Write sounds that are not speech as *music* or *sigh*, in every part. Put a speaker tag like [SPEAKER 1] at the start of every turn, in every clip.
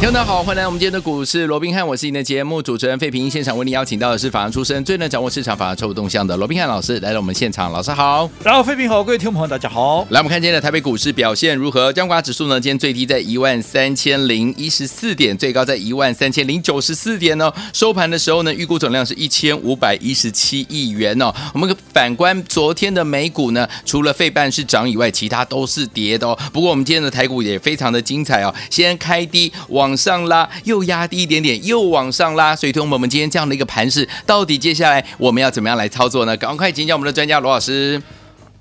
[SPEAKER 1] 听众大家好，欢迎来我们今天的股市罗宾汉，我是你的节目主持人费平。现场为您邀请到的是法案出身、最能掌握市场法案臭动向的罗宾汉老师来到我们现场，老师好。
[SPEAKER 2] 然后费平好，各位听众朋友大家好。
[SPEAKER 1] 来，我们看今天的台北股市表现如何？加权指数呢？今天最低在一万三千零一十四点，最高在一万三千零九十四点哦。收盘的时候呢，预估总量是一千五百一十七亿元哦。我们反观昨天的美股呢，除了费半是涨以外，其他都是跌的哦。不过我们今天的台股也非常的精彩哦，先开低往。往上拉，又压低一点点，又往上拉，所以，同学们，我们今天这样的一个盘势，到底接下来我们要怎么样来操作呢？赶快请教我们的专家罗老师。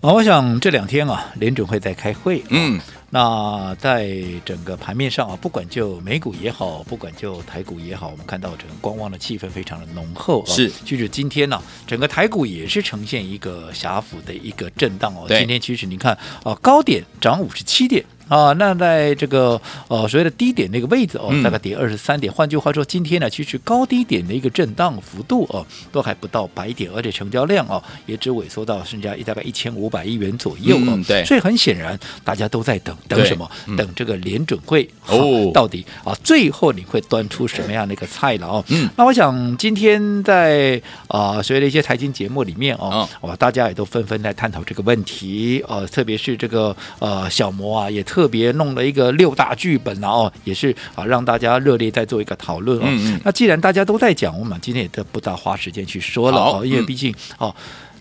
[SPEAKER 2] 啊，我想这两天啊，联准会在开会，
[SPEAKER 1] 嗯，
[SPEAKER 2] 那在整个盘面上啊，不管就美股也好，不管就台股也好，我们看到整个观望的气氛非常的浓厚，啊，
[SPEAKER 1] 是，
[SPEAKER 2] 就是今天呢，啊，整个台股也是呈现一个狭幅的一个震荡哦。今天其实你看啊，高点涨五十七点。啊，那在这个呃所谓的低点那个位置哦，大概跌二十三点。嗯、换句话说，今天呢，其实高低点的一个震荡幅度哦，都还不到百点，而且成交量哦，也只萎缩到剩下一大概一千五百亿元左右哦。
[SPEAKER 1] 嗯、对，
[SPEAKER 2] 所以很显然，大家都在等等什么？嗯、等这个联准会
[SPEAKER 1] 哦，
[SPEAKER 2] 到底啊，最后你会端出什么样的一个菜了哦？
[SPEAKER 1] 嗯，
[SPEAKER 2] 那我想今天在啊所谓的一些财经节目里面哦，哇、哦，大家也都纷纷在探讨这个问题呃、啊，特别是这个呃小摩啊，也特。特别弄了一个六大剧本然后哦，也是啊，让大家热烈在做一个讨论哦。嗯嗯，那既然大家都在讲，我们今天也都不大花时间去说了哦，因为毕竟哦，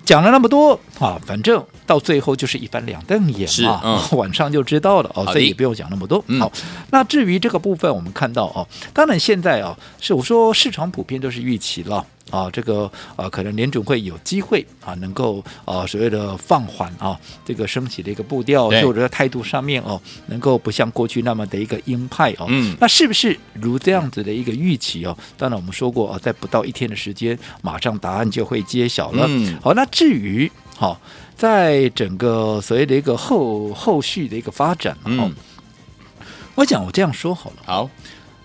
[SPEAKER 2] 讲了那么多啊，反正到最后就是一翻两瞪眼嘛，嗯、晚上就知道了哦，所以也不用讲那么多。嗯、好，那至于这个部分，我们看到哦，当然现在啊，是我说市场普遍都是预期了。啊，这个啊，可能联准会有机会啊，能够啊，所谓的放缓啊，这个升息的一个步调，或者态度上面哦，能够不像过去那么的一个鹰派哦。嗯。那是不是如这样子的一个预期哦？当然，我们说过啊，在不到一天的时间，马上答案就会揭晓了。嗯。好，那至于好，啊，在整个所谓的一个后后续的一个发展，嗯，哦，我讲我这样说好了。
[SPEAKER 1] 好，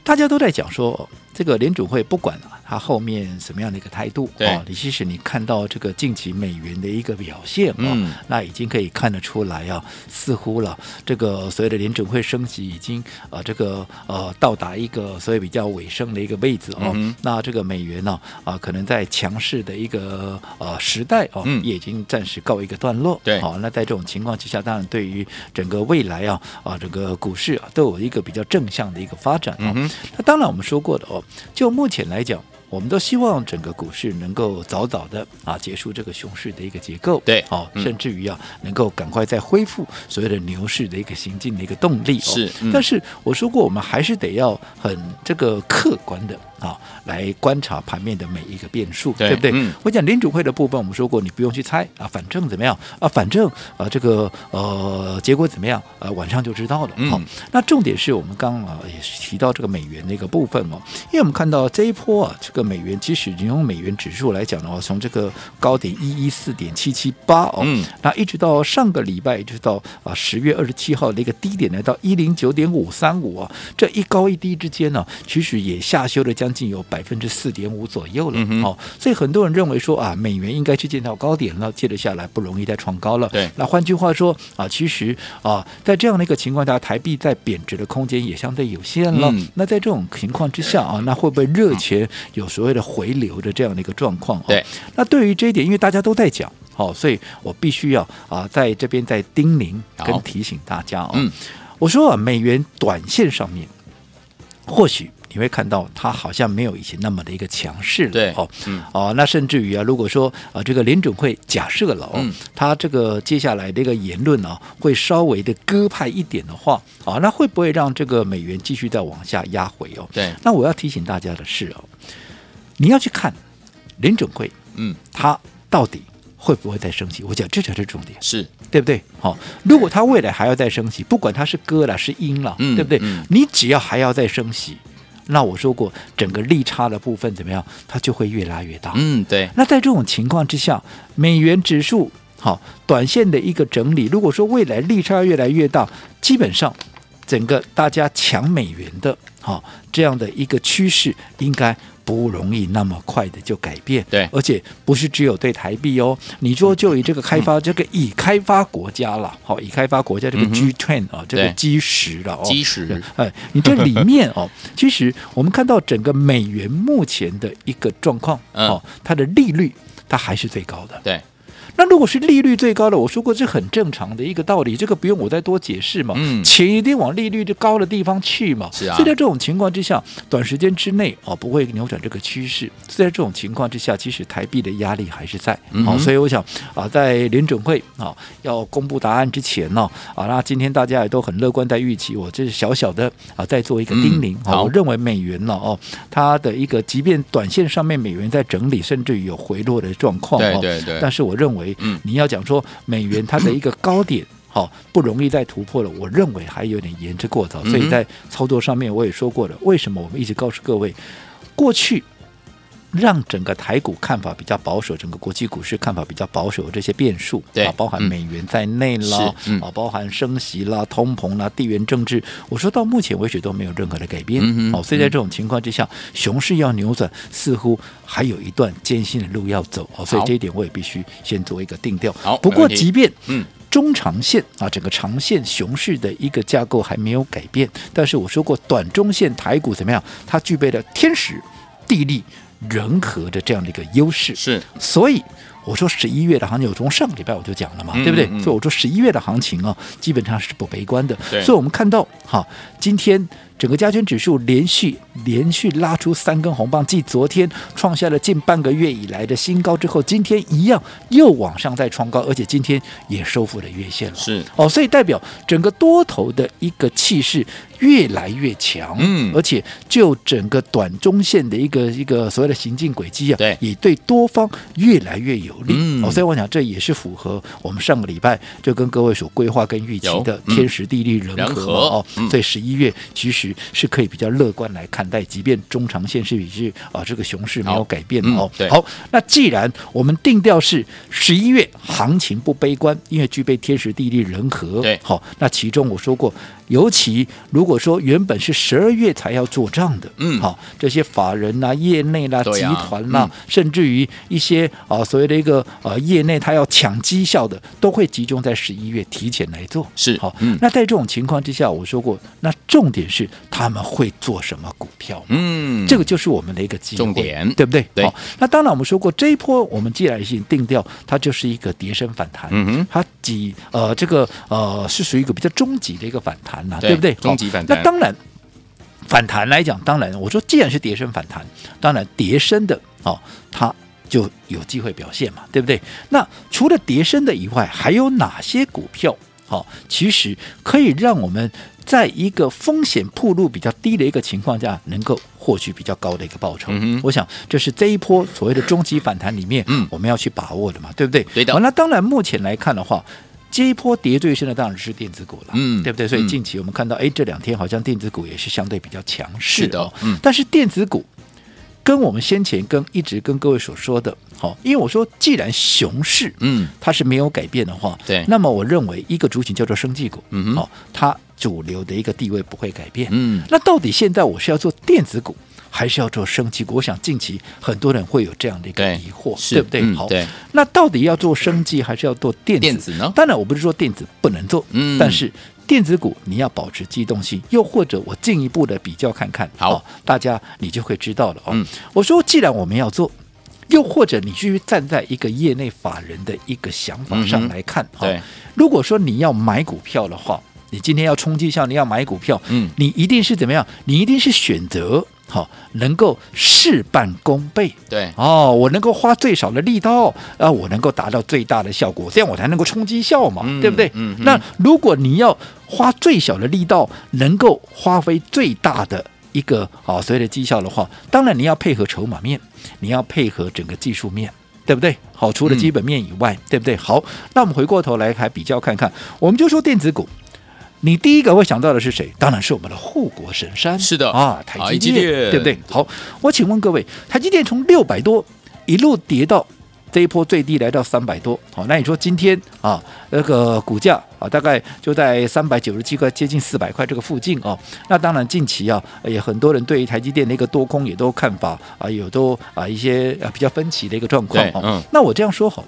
[SPEAKER 2] 大家都在讲说这个联准会不管了。它后面什么样的一个态度？
[SPEAKER 1] 对
[SPEAKER 2] 哦，你其实你看到这个近期美元的一个表现啊，
[SPEAKER 1] 嗯、
[SPEAKER 2] 那已经可以看得出来啊，似乎了这个所谓的联准会升级已经啊、呃，这个呃到达一个所谓比较尾声的一个位置哦。嗯、那这个美元呢啊、呃，可能在强势的一个呃时代哦，嗯、也已经暂时告一个段落。
[SPEAKER 1] 对，
[SPEAKER 2] 好、哦，那在这种情况之下，当然对于整个未来啊啊这个股市啊都有一个比较正向的一个发展啊。嗯、那当然我们说过的哦，就目前来讲。我们都希望整个股市能够早早的啊结束这个熊市的一个结
[SPEAKER 1] 构，
[SPEAKER 2] 对，哦，嗯、甚至于啊能够赶快再恢复所谓的牛市的一个行进的一个动力。
[SPEAKER 1] 是，嗯、
[SPEAKER 2] 但是我说过，我们还是得要很这个客观的。啊，来观察盘面的每一个变数，对，对不对？嗯、我讲联储会的部分，我们说过，你不用去猜啊，反正怎么样啊，反正啊，这个呃，结果怎么样啊，晚上就知道了。好、嗯，那重点是我们刚刚啊也提到这个美元的一个部分哦，因为我们看到这一波啊，这个美元即使你用美元指数来讲的话，从这个高点一一四点七七八哦，嗯、那一直到上个礼拜，一直到啊十月二十七号的一个低点来到一零九点五三五啊，这一高一低之间呢、啊，其实也下修了将。近有百分之四点五左右了，嗯、哦，所以很多人认为说啊，美元应该去见到高点了，接着下来不容易再创高了。
[SPEAKER 1] 对，
[SPEAKER 2] 那换句话说啊，其实啊，在这样的一个情况下，台币在贬值的空间也相对有限了。嗯、那在这种情况之下啊，那会不会热钱有所谓的回流的这样的一个状况？
[SPEAKER 1] 对、
[SPEAKER 2] 哦，那对于这一点，因为大家都在讲，好、哦，所以我必须要啊，在这边再叮咛跟提醒大家嗯、我说啊，美元短线上面或许。你会看到它好像没有以前那么的一个强势了，
[SPEAKER 1] 对，
[SPEAKER 2] 哦，嗯，哦，那甚至于啊，如果说啊，这个联准会假设了哦，它这个接下来的一个言论呢、啊，会稍微的鸽派一点的话，啊，那会不会让这个美元继续再往下压回哦？
[SPEAKER 1] 对，
[SPEAKER 2] 那我要提醒大家的是哦，你要去看林准会，嗯，他到底会不会再升息？我讲这才是重点，
[SPEAKER 1] 是
[SPEAKER 2] 对不对？好、哦，如果他未来还要再升息，不管他是歌了是音了，嗯、对不对？嗯、你只要还要再升息。那我说过，整个利差的部分怎么样？它就会越拉越大。
[SPEAKER 1] 嗯，对。
[SPEAKER 2] 那在这种情况之下，美元指数好，短线的一个整理，如果说未来利差越来越大，基本上整个大家抢美元的，好这样的一个趋势应该。不容易那么快的就改变，
[SPEAKER 1] 对，
[SPEAKER 2] 而且不是只有对台币哦。你说就以这个开发、嗯、这个已开发国家了，好，已开发国家这个 G20 啊，这个基石了哦。
[SPEAKER 1] 基石，
[SPEAKER 2] 哎，你这里面哦，*laughs* 其实我们看到整个美元目前的一个状况，哦，它的利率它还是最高的，
[SPEAKER 1] 对。
[SPEAKER 2] 那如果是利率最高的，我说过这很正常的一个道理，这个不用我再多解释嘛。嗯，钱一定往利率就高的地方去嘛。是啊。所以在这种情况之下，短时间之内啊不会扭转这个趋势。所以在这种情况之下，其实台币的压力还是在。嗯。好，所以我想啊，在联准会啊要公布答案之前呢啊，那今天大家也都很乐观在预期，我这是小小的啊再做一个叮咛啊。我认为美元呢哦，它的一个即便短线上面美元在整理，甚至于有回落的状况。对对对。但是我认为。嗯，你要讲说美元它的一个高点，好不容易再突破了，我认为还有点言之过早。所以在操作上面我也说过了，为什么我们一直告诉各位，过去让整个台股看法比较保守，整个国际股市看法比较保守这些变数，对，包含美元在内啦，啊，包含升息啦、通膨啦、地缘政治，我说到目前为止都没有任何的改变。好，所以在这种情况之下，熊市要扭转，似乎。还有一段艰辛的路要走哦，所以这一点我也必须先做一个定调。好，不过即便嗯中长线啊，整个长线熊市的一个架构还没有改变，但是我说过短中线台股怎么样？它具备了天时地利人和的这样的一个优势。是，所以我说十一月的行情，我从上个礼拜我就讲了嘛，嗯、对不对？所以我说十一月的行情啊，基本上是不悲观的。所以我们看到哈，今天。整个加权指数连续连续拉出三根红棒，继昨天创下了近半个月以来的新高之后，今天一样又往上再创高，而且今天也收复了月线了。是哦，所以代表整个多头的一个气势越来越强。嗯，而且就整个短中线的一个一个所谓的行进轨迹啊，对，也对多方越来越有利。嗯，哦，所以我想这也是符合我们上个礼拜就跟各位所规划跟预期的天时地利人和哦。所以十一月其实。是可以比较乐观来看待，即便中长线是是啊，这个熊市没有改变哦。对，好，那既然我们定调是十一月行情不悲观，因为具备天时地利人和。对，好，那其中我说过。尤其如果说原本是十二月才要做账的，嗯，好，这些法人呐、啊、业内啦、啊、集团啦、啊，嗯、甚至于一些啊所谓的一个呃业内他要抢绩效的，都会集中在十一月提前来做。是，好，嗯，那在这种情况之下，我说过，那重点是他们会做什么股票？嗯，这个就是我们的一个机会重点，对不对？对。好，那当然我们说过，这一波我们既然已经定调，它就是一个跌升反弹，嗯哼，它几呃这个呃是属于一个比较终极的一个反弹。对，对不对？终极反弹。那当然，反弹来讲，当然我说，既然是跌升反弹，当然跌升的哦，它就有机会表现嘛，对不对？那除了跌升的以外，还有哪些股票哦，其实可以让我们在一个风险铺路比较低的一个情况下，能够获取比较高的一个报酬？嗯、我想这是这一波所谓的终极反弹里面，嗯，我们要去把握的嘛，对不对？对的。那当然，目前来看的话。这一波跌最深的当然是电子股了，嗯，对不对？所以近期我们看到，哎、嗯，这两天好像电子股也是相对比较强势的，哦，嗯。但是电子股跟我们先前跟一直跟各位所说的，好，因为我说既然熊市，嗯，它是没有改变的话，对，那么我认为一个族群叫做生技股，嗯好，它主流的一个地位不会改变，嗯。那到底现在我是要做电子股？还是要做生技股，我想近期很多人会有这样的一个疑惑，对，对不对？嗯、好，那到底要做生技还是要做电子，电子呢？当然，我不是说电子不能做，嗯，但是电子股你要保持机动性，又或者我进一步的比较看看，好，哦、大家你就会知道了哦。嗯、我说，既然我们要做，又或者你去站在一个业内法人的一个想法上来看，嗯、对，如果说你要买股票的话，你今天要冲击效，你要买股票，嗯，你一定是怎么样？你一定是选择。好，能够事半功倍，对哦，我能够花最少的力道，啊，我能够达到最大的效果，这样我才能够冲击效嘛，嗯、对不对？嗯。嗯，那如果你要花最小的力道，能够发挥最大的一个啊所谓的绩效的话，当然你要配合筹码面，你要配合整个技术面，对不对？好，除了基本面以外，嗯、对不对？好，那我们回过头来还比较看看，我们就说电子股。你第一个会想到的是谁？当然是我们的护国神山。
[SPEAKER 1] 是的
[SPEAKER 2] 啊，台积电，
[SPEAKER 1] 电
[SPEAKER 2] 对不对？好，我请问各位，台积电从六百多一路跌到这一波最低来到三百多，好，那你说今天啊，那个股价啊，大概就在三百九十七块，接近四百块这个附近哦。那当然近期啊，也很多人对于台积电的一个多空也都看法啊，有都啊一些啊比较分歧的一个状况。嗯，那我这样说好了，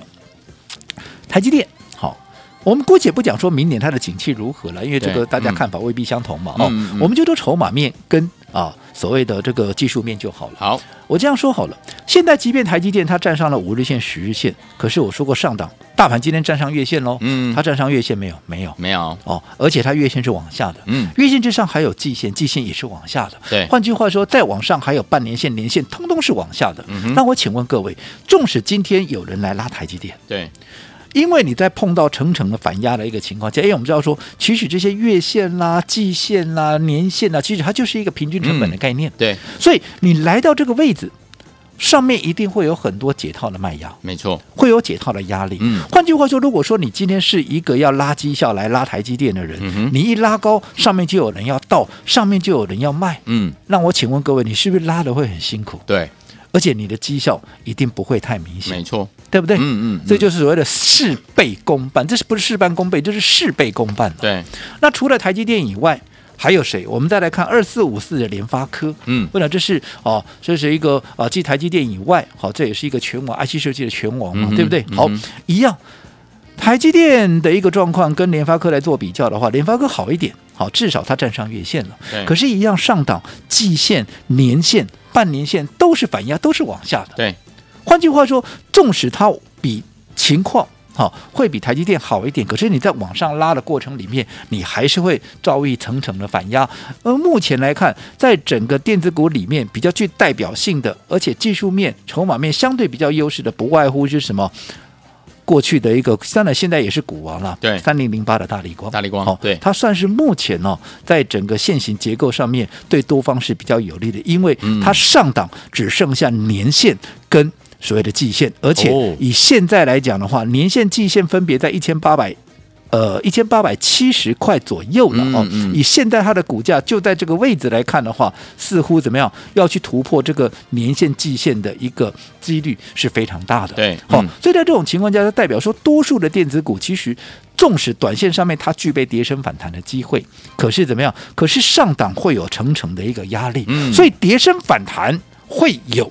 [SPEAKER 2] 台积电。我们姑且不讲说明年它的景气如何了，因为这个大家看法未必相同嘛。哦，我们就说筹码面跟啊所谓的这个技术面就好了。
[SPEAKER 1] 好，
[SPEAKER 2] 我这样说好了。现在即便台积电它站上了五日线、十日线，可是我说过上档大盘今天站上月线喽。嗯，它站上月线没有？没有，
[SPEAKER 1] 没有。
[SPEAKER 2] 哦，而且它月线是往下的。嗯，月线之上还有季线，季线也是往下的。
[SPEAKER 1] 对，
[SPEAKER 2] 换句话说，再往上还有半年线、年线，通通是往下的。嗯，那我请问各位，纵使今天有人来拉台积电，
[SPEAKER 1] 对。
[SPEAKER 2] 因为你在碰到层层的反压的一个情况下，因为我们知道说，其实这些月线啦、季线啦、年线啦，其实它就是一个平均成本的概念。
[SPEAKER 1] 嗯、对，
[SPEAKER 2] 所以你来到这个位置，上面一定会有很多解套的卖压，
[SPEAKER 1] 没错，
[SPEAKER 2] 会有解套的压力。嗯，换句话说，如果说你今天是一个要拉绩效来拉台积电的人，嗯、你一拉高，上面就有人要倒，上面就有人要卖。嗯，那我请问各位，你是不是拉的会很辛苦？
[SPEAKER 1] 对。
[SPEAKER 2] 而且你的绩效一定不会太明显，
[SPEAKER 1] 没错，
[SPEAKER 2] 对不对？
[SPEAKER 1] 嗯嗯，嗯，
[SPEAKER 2] 这就是所谓的事倍功半，这是不是事半功倍？就是事倍功半。
[SPEAKER 1] 对。
[SPEAKER 2] 那除了台积电以外，还有谁？我们再来看二四五四的联发科。嗯，为了这是哦，这是一个啊，继台积电以外，好，这也是一个全网 IC 设计的全网嘛，嗯、对不对？好，嗯、一样。台积电的一个状况跟联发科来做比较的话，联发科好一点，好，至少它站上月线了。可是，一样上档季线、年线。半年线都是反压，都是往下的。
[SPEAKER 1] 对，
[SPEAKER 2] 换句话说，纵使它比情况好，会比台积电好一点，可是你在往上拉的过程里面，你还是会遭遇层层的反压。而目前来看，在整个电子股里面比较具代表性的，而且技术面、筹码面相对比较优势的，不外乎是什么？过去的一个，当然现在也是股王了。
[SPEAKER 1] 对，
[SPEAKER 2] 三零零八的大力光，
[SPEAKER 1] 大力光，对，
[SPEAKER 2] 它算是目前哦，在整个线型结构上面对多方是比较有利的，因为它上档只剩下年限跟所谓的季线，而且以现在来讲的话，年线、季线分别在一千八百。呃，一千八百七十块左右了哦。嗯嗯、以现在它的股价就在这个位置来看的话，似乎怎么样要去突破这个年线、季线的一个几率是非常大的。
[SPEAKER 1] 对，
[SPEAKER 2] 好、嗯哦，所以在这种情况下，它代表说，多数的电子股其实，纵使短线上面它具备跌升反弹的机会，可是怎么样？可是上档会有层层的一个压力。嗯，所以跌升反弹会有，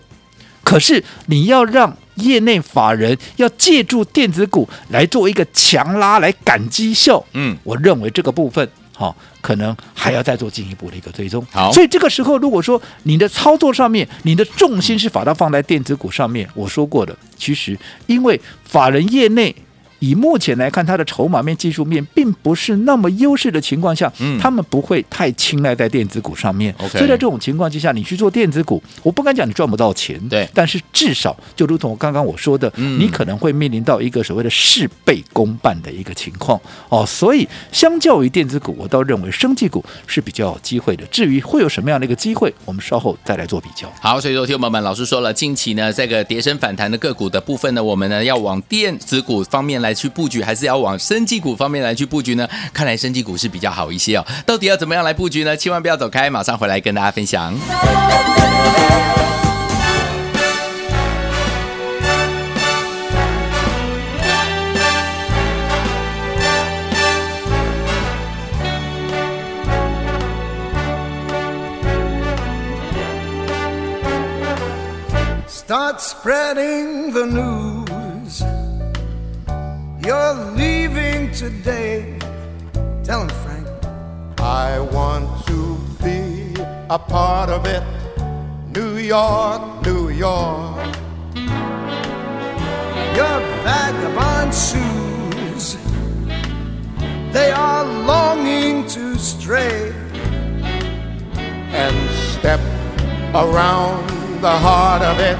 [SPEAKER 2] 可是你要让。业内法人要借助电子股来做一个强拉来赶绩效，嗯，我认为这个部分好、哦，可能还要再做进一步的一个追踪。
[SPEAKER 1] 好，
[SPEAKER 2] 所以这个时候如果说你的操作上面，你的重心是把它放在电子股上面，我说过的，其实因为法人业内。以目前来看，它的筹码面、技术面并不是那么优势的情况下，嗯，他们不会太青睐在电子股上面。所以在这种情况之下，你去做电子股，我不敢讲你赚不到钱，
[SPEAKER 1] 对，
[SPEAKER 2] 但是至少就如同我刚刚我说的，嗯，你可能会面临到一个所谓的事倍功半的一个情况哦。所以相较于电子股，我倒认为生技股是比较有机会的。至于会有什么样的一个机会，我们稍后再来做比较。
[SPEAKER 1] 好，所以说听友们，老师说了，近期呢这个跌升反弹的个股的部分呢，我们呢要往电子股方面来。去布局还是要往生技股方面来去布局呢？看来生技股是比较好一些哦。到底要怎么样来布局呢？千万不要走开，马上回来跟大家分享。Start spreading the news. You're leaving today. Tell him, Frank. I want to be a part of it. New York, New York. Your vagabond shoes, they are longing to stray and step around the heart of it.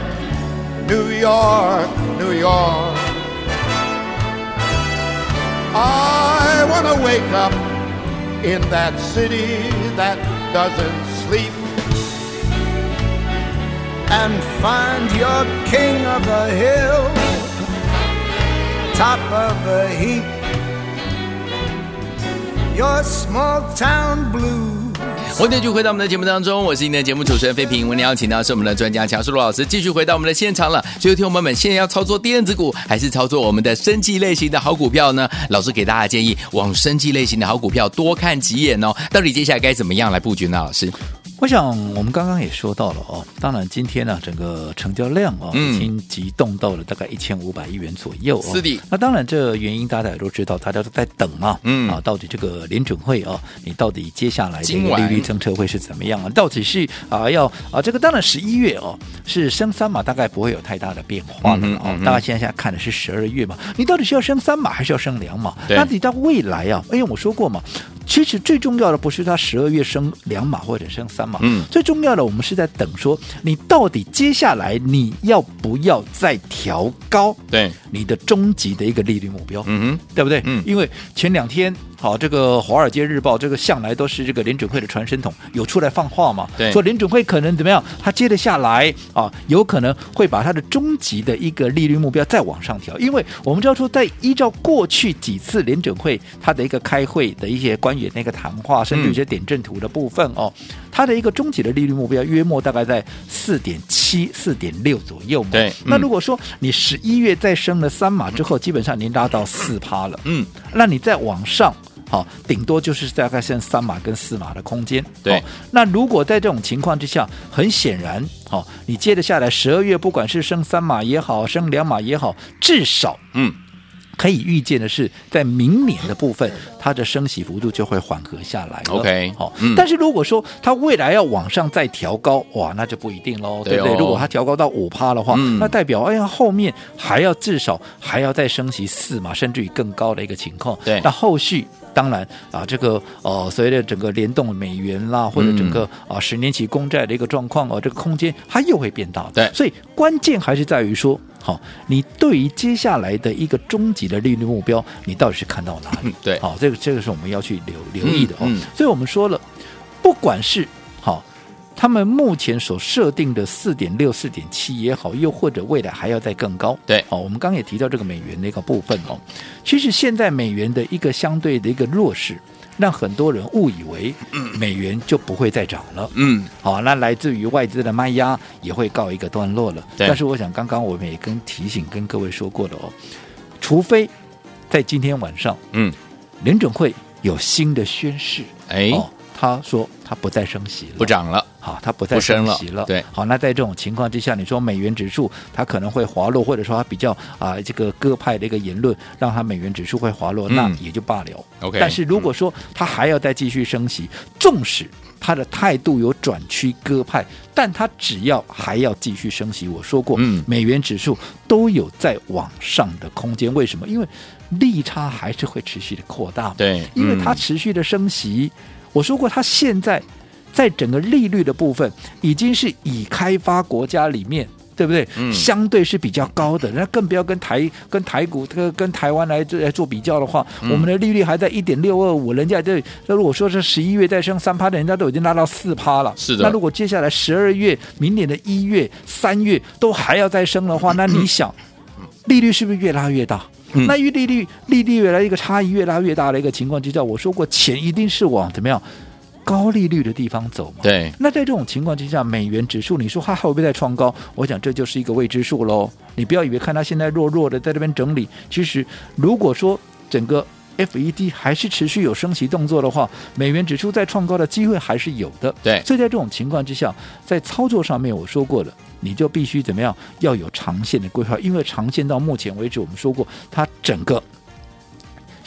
[SPEAKER 1] New York, New York. I want to wake up in that city that doesn't sleep and find your king of the hill, top of the heap.
[SPEAKER 3] your small town blues.
[SPEAKER 1] 欢迎继续回到我们的节目当中，我是今天的节目主持人飞平。为您邀请到是我们的专家强叔罗老师，继续回到我们的现场了。所以，听我们，现在要操作电子股，还是操作我们的生技类型的好股票呢？老师给大家建议，往生技类型的好股票多看几眼哦。到底接下来该怎么样来布局呢？老师？
[SPEAKER 2] 我想，我们刚刚也说到了哦，当然今天呢，整个成交量哦，已经急动到了大概一千五百亿元左右哦。
[SPEAKER 1] 是的。
[SPEAKER 2] 那当然，这原因大家也都知道，大家都在等嘛。
[SPEAKER 1] 嗯。
[SPEAKER 2] 啊，到底这个联准会哦，你到底接下来的利率政策会是怎么样啊？到底是啊要啊这个当然十一月哦是升三码，大概不会有太大的变化了哦。大家现在看的是十二月嘛，你到底是要升三码还是要升两
[SPEAKER 1] 码？
[SPEAKER 2] 那你到未来啊，哎，我说过嘛。其实最重要的不是它十二月升两码或者升三码，
[SPEAKER 1] 嗯，
[SPEAKER 2] 最重要的我们是在等说，你到底接下来你要不要再调高？
[SPEAKER 1] 对，
[SPEAKER 2] 你的终极的一个利率目标，
[SPEAKER 1] 嗯哼，
[SPEAKER 2] 对不对？
[SPEAKER 1] 嗯，
[SPEAKER 2] 因为前两天好，这个《华尔街日报》这个向来都是这个联准会的传声筒，有出来放话嘛，
[SPEAKER 1] 对，
[SPEAKER 2] 说联准会可能怎么样？他接得下来啊，有可能会把他的终极的一个利率目标再往上调，因为我们知道说，在依照过去几次联准会它的一个开会的一些官员那个谈话，甚至有些点阵图的部分哦，它的一个终极的利率目标约莫大概在四点七、四点六左右嘛。
[SPEAKER 1] 对，
[SPEAKER 2] 那如果说你十一月再升了三码之后，基本上您拉到四趴了。
[SPEAKER 1] 嗯，
[SPEAKER 2] 那你再往上，好，顶多就是大概剩三码跟四码的空间。
[SPEAKER 1] 对，
[SPEAKER 2] 那如果在这种情况之下，很显然，好，你接着下来十二月，不管是升三码也好，升两码也好，至少，嗯。可以预见的是，在明年的部分，它的升息幅度就会缓和下来。
[SPEAKER 1] OK，
[SPEAKER 2] 好，但是如果说它未来要往上再调高，哇，那就不一定喽，对不对？如果它调高到五趴的话，那代表哎呀，后面还要至少还要再升息四嘛，甚至于更高的一个情况。
[SPEAKER 1] 对，
[SPEAKER 2] 那后续当然啊，这个呃，随着整个联动美元啦，或者整个啊十年期公债的一个状况哦，这个空间它又会变大。
[SPEAKER 1] 对，
[SPEAKER 2] 所以关键还是在于说。好，你对于接下来的一个终极的利率目标，你到底是看到哪里？*laughs*
[SPEAKER 1] 对，
[SPEAKER 2] 好，这个这个是我们要去留留意的哦。
[SPEAKER 1] 嗯，
[SPEAKER 2] 所以我们说了，不管是好，他们目前所设定的四点六、四点七也好，又或者未来还要再更高，
[SPEAKER 1] 对，
[SPEAKER 2] 好，我们刚刚也提到这个美元的一个部分哦。其实现在美元的一个相对的一个弱势。让很多人误以为美元就不会再涨了。
[SPEAKER 1] 嗯，
[SPEAKER 2] 好，那来自于外资的卖压也会告一个段落了。但是我想，刚刚我们也跟提醒跟各位说过了哦，除非在今天晚上，嗯，联准会有新的宣誓，
[SPEAKER 1] 哎，
[SPEAKER 2] 哦，他说他不再升息了，
[SPEAKER 1] 不涨了。
[SPEAKER 2] 好，他不再升息了。
[SPEAKER 1] 了对，
[SPEAKER 2] 好，那在这种情况之下，你说美元指数它可能会滑落，或者说它比较啊、呃、这个鸽派的一个言论，让它美元指数会滑落，嗯、那也就罢了。
[SPEAKER 1] OK，
[SPEAKER 2] 但是如果说它还要再继续升息，纵使它的态度有转趋鸽派，但它只要还要继续升息，我说过，嗯，美元指数都有在往上的空间。为什么？因为利差还是会持续的扩大。
[SPEAKER 1] 对，
[SPEAKER 2] 因为它持续的升息，嗯、我说过，它现在。在整个利率的部分，已经是已开发国家里面，对不对？嗯，相对是比较高的。那更不要跟台跟台股、跟跟台湾来来做比较的话，嗯、我们的利率还在一点六二五，人家这那如果说是十一月再升三趴的，人家都已经拉到四趴了。
[SPEAKER 1] 是的。
[SPEAKER 2] 那如果接下来十二月、明年的一月、三月都还要再升的话，那你 *clears throat* 想，利率是不是越拉越大？嗯、那越利率利率越来一个差异越拉越大的一个情况之下，我说过，钱一定是往怎么样？高利率的地方走嘛？
[SPEAKER 1] 对。
[SPEAKER 2] 那在这种情况之下，美元指数，你说它会不会再创高？我想这就是一个未知数喽。你不要以为看它现在弱弱的在这边整理，其实如果说整个 FED 还是持续有升息动作的话，美元指数再创高的机会还是有的。
[SPEAKER 1] 对。
[SPEAKER 2] 所以在这种情况之下，在操作上面我说过了，你就必须怎么样要有长线的规划，因为长线到目前为止我们说过，它整个。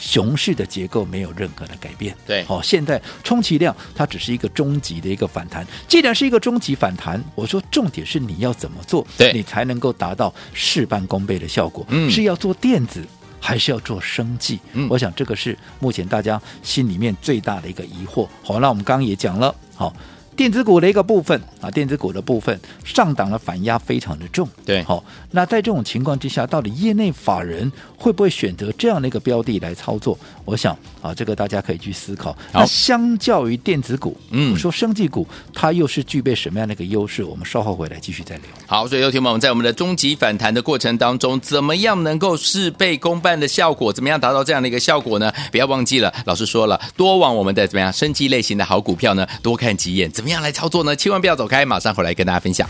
[SPEAKER 2] 熊市的结构没有任何的改变，
[SPEAKER 1] 对，
[SPEAKER 2] 好、哦，现在充其量它只是一个终极的一个反弹。既然是一个终极反弹，我说重点是你要怎么做，
[SPEAKER 1] 对，
[SPEAKER 2] 你才能够达到事半功倍的效果。
[SPEAKER 1] 嗯，
[SPEAKER 2] 是要做电子，还是要做生计？嗯，我想这个是目前大家心里面最大的一个疑惑。好，那我们刚刚也讲了，好，电子股的一个部分啊，电子股的部分上档的反压非常的重。
[SPEAKER 1] 对，
[SPEAKER 2] 好、哦，那在这种情况之下，到底业内法人会不会选择这样的一个标的来操作？我想啊，这个大家可以去思考。那相较于电子股，嗯，我说生技股它又是具备什么样的一个优势？我们稍后回来继续再聊。
[SPEAKER 1] 好，所以有听友们在我们的终极反弹的过程当中，怎么样能够事倍功半的效果？怎么样达到这样的一个效果呢？不要忘记了，老师说了，多往我们的怎么样生技类型的好股票呢，多看几眼。怎么样来操作呢？千万不要走开，马上回来跟大家分享。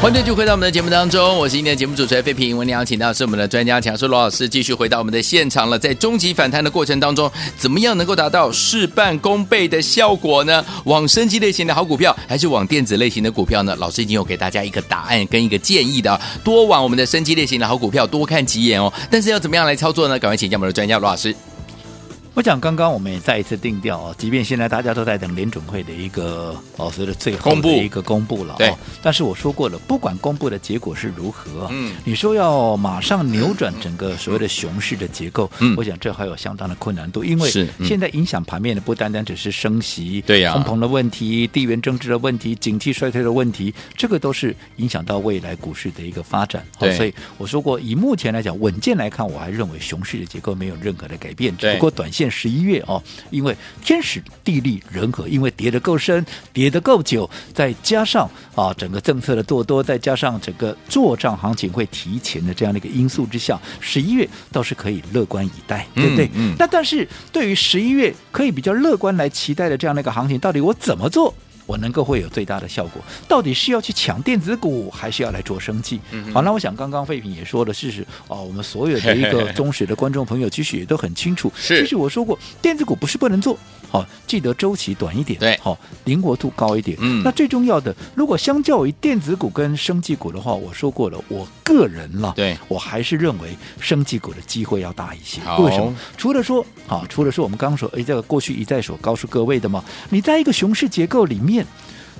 [SPEAKER 1] 欢迎继续回到我们的节目当中，我是今天的节目主持人费平。我们邀请到是我们的专家强叔罗老师，继续回到我们的现场了。在终极反弹的过程当中，怎么样能够达到事半功倍的效果呢？往生机类型的好股票，还是往电子类型的股票呢？老师已经有给大家一个答案跟一个建议的，多往我们的生机类型的好股票多看几眼哦。但是要怎么样来操作呢？赶快请教我们的专家罗老师。
[SPEAKER 2] 我讲刚刚我们也再一次定调啊，即便现在大家都在等联准会的一个哦，所谓的最后的一个公布了，对。但是我说过了，不管公布的结果是如何，嗯，你说要马上扭转整个所谓的熊市的结构，嗯，我想这还有相当的困难度，因为现在影响盘面的不单单只是升息、对呀、通膨的问题、地缘政治的问题、景气衰退的问题，这个都是影响到未来股市的一个发展。对，所以我说过，以目前来讲，稳健来看，我还认为熊市的结构没有任何的改变，只不过短线。现十一月哦，因为天时地利人和，因为跌得够深，跌得够久，再加上啊整个政策的做多，再加上整个做账行情会提前的这样的一个因素之下，十一月倒是可以乐观以待，对不对？嗯。嗯，那但是对于十一月可以比较乐观来期待的这样的一个行情，到底我怎么做？我能够会有最大的效果，到底是要去抢电子股，还是要来做生计？嗯、好，那我想刚刚废品也说了，事实啊，我们所有的一个忠实的观众朋友，其实也都很清楚。是，其实我说过，电子股不是不能做。好，记得周期短一点，对，好，灵活度高一点。嗯，那最重要的，如果相较于电子股跟生技股的话，我说过了，我个人了，对，我还是认为生技股的机会要大一些。为什么？除了说，好，除了说我们刚刚说，哎，这个过去一再所告诉各位的嘛，你在一个熊市结构里面。面。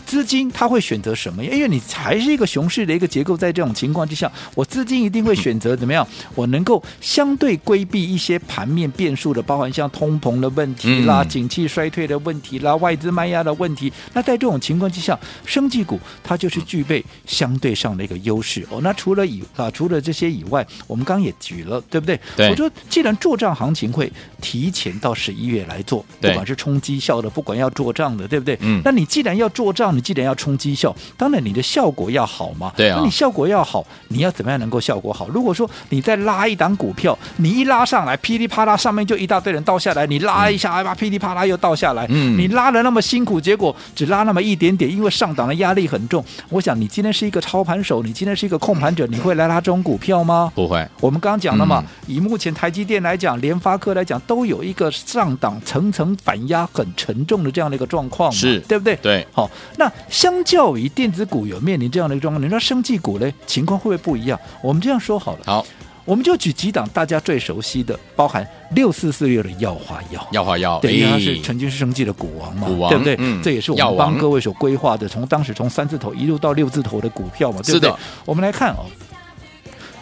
[SPEAKER 2] 资金它会选择什么？因为你还是一个熊市的一个结构，在这种情况之下，我资金一定会选择怎么样？*laughs* 我能够相对规避一些盘面变数的，包含像通膨的问题啦、景气衰退的问题啦、外资卖压的问题。那在这种情况之下，生技股它就是具备相对上的一个优势哦。那除了以啊，除了这些以外，我们刚刚也举了，对不对？对。我说，既然做账行情会提前到十一月来做，不管是冲绩效的，不管要做账的，对不对？嗯。那你既然要做账，你既然要冲绩效，当然你的效果要好嘛。对啊。那你效果要好，你要怎么样能够效果好？如果说你再拉一档股票，你一拉上来，噼里啪啦，上面就一大堆人倒下来，你拉一下，哎、嗯、噼里啪啦又倒下来。嗯。你拉的那么辛苦，结果只拉那么一点点，因为上档的压力很重。我想你今天是一个操盘手，你今天是一个控盘者，你会来拉这种股票吗？不会。我们刚刚讲了嘛，嗯、以目前台积电来讲，联发科来讲，都有一个上档层层反压很沉重的这样的一个状况，是对不对？对。好，那。相较于电子股有面临这样的一个状况，你说生技股呢，情况会不会不一样？我们这样说好了，好，我们就举几档大家最熟悉的，包含六四四六的耀华药，耀华药，对，因为它是曾经是生技的股王嘛，股王，对不对？嗯，这也是我们帮各位所规划的，从当时从三字头一路到六字头的股票嘛，对不对？我们来看哦，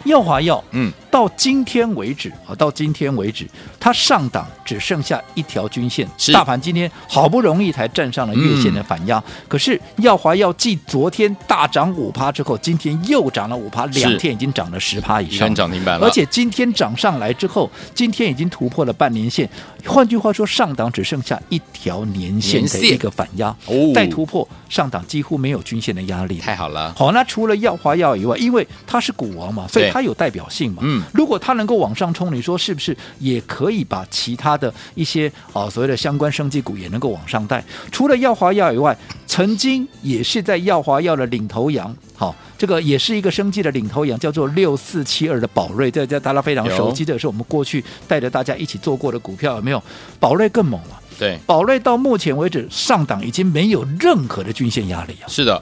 [SPEAKER 2] 耀华药，嗯，到今天为止啊，到今天为止，它上档只剩下一条均线，
[SPEAKER 1] 是。
[SPEAKER 2] 大盘今天好不容易才站上了月线的反压，嗯、可是耀华药继昨天大涨五趴之后，今天又涨了五趴，两天已经涨了十趴以上，
[SPEAKER 1] 涨停板了。
[SPEAKER 2] 而且今天涨上来之后，今天已经突破了半年线，换句话说，上档只剩下一条年线的一个反压，哦，再突破上档几乎没有均线的压力，
[SPEAKER 1] 太好了。
[SPEAKER 2] 好，那除了耀华药以外，因为它是股王嘛，所以它有代表性嘛，嗯。如果它能够往上冲，你说是不是也可以把其他的一些啊、哦、所谓的相关生技股也能够往上带？除了耀华药以外，曾经也是在耀华药的领头羊，好、哦，这个也是一个生技的领头羊，叫做六四七二的宝瑞，这这大家非常熟悉，这也是我们过去带着大家一起做过的股票，有没有？宝瑞更猛了，
[SPEAKER 1] 对，
[SPEAKER 2] 宝瑞到目前为止上档已经没有任何的均线压力啊，
[SPEAKER 1] 是的。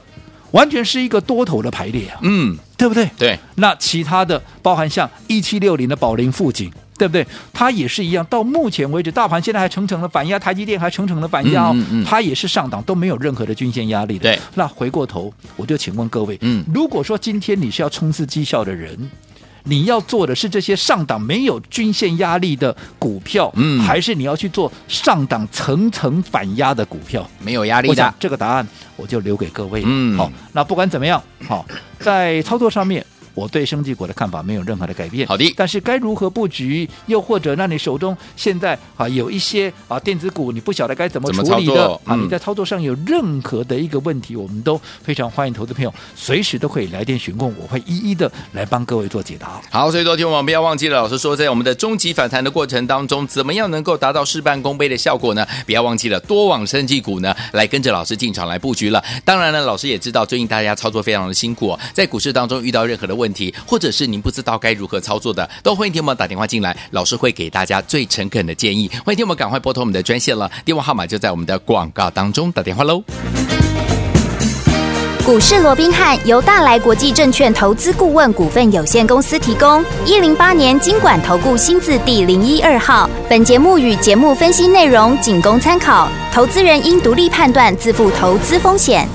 [SPEAKER 2] 完全是一个多头的排列啊，
[SPEAKER 1] 嗯，
[SPEAKER 2] 对不对？
[SPEAKER 1] 对。
[SPEAKER 2] 那其他的包含像一七六零的宝林富锦，对不对？它也是一样。到目前为止，大盘现在还层层的反压，台积电还层层的反压哦，嗯嗯嗯、它也是上档都没有任何的均线压力的。
[SPEAKER 1] 对。
[SPEAKER 2] 那回过头，我就请问各位，
[SPEAKER 1] 嗯，
[SPEAKER 2] 如果说今天你是要冲刺绩效的人，你要做的是这些上档没有均线压力的股票，嗯，还是你要去做上档层层反压的股票？
[SPEAKER 1] 没有压力的。
[SPEAKER 2] 这个答案我就留给各位。嗯，好，那不管怎么样，好，在操作上面。我对生技股的看法没有任何的改变。
[SPEAKER 1] 好的，
[SPEAKER 2] 但是该如何布局，又或者那你手中现在啊有一些啊电子股，你不晓得该怎么处理的啊？嗯、你在操作上有任何的一个问题，我们都非常欢迎投资朋友随时都可以来电询问，我会一一的来帮各位做解答。
[SPEAKER 1] 好，所以昨天我们不要忘记了，老师说在我们的终极反弹的过程当中，怎么样能够达到事半功倍的效果呢？不要忘记了多往生技股呢来跟着老师进场来布局了。当然呢，老师也知道最近大家操作非常的辛苦哦，在股市当中遇到任何的问题。问题，或者是您不知道该如何操作的，都欢迎听我们打电话进来，老师会给大家最诚恳的建议。欢迎听我们赶快拨通我们的专线了，电话号码就在我们的广告当中，打电话喽。
[SPEAKER 4] 股市罗宾汉由大来国际证券投资顾问股份有限公司提供，一零八年金管投顾新字第零一二号。本节目与节目分析内容仅供参考，投资人应独立判断，自负投资风险。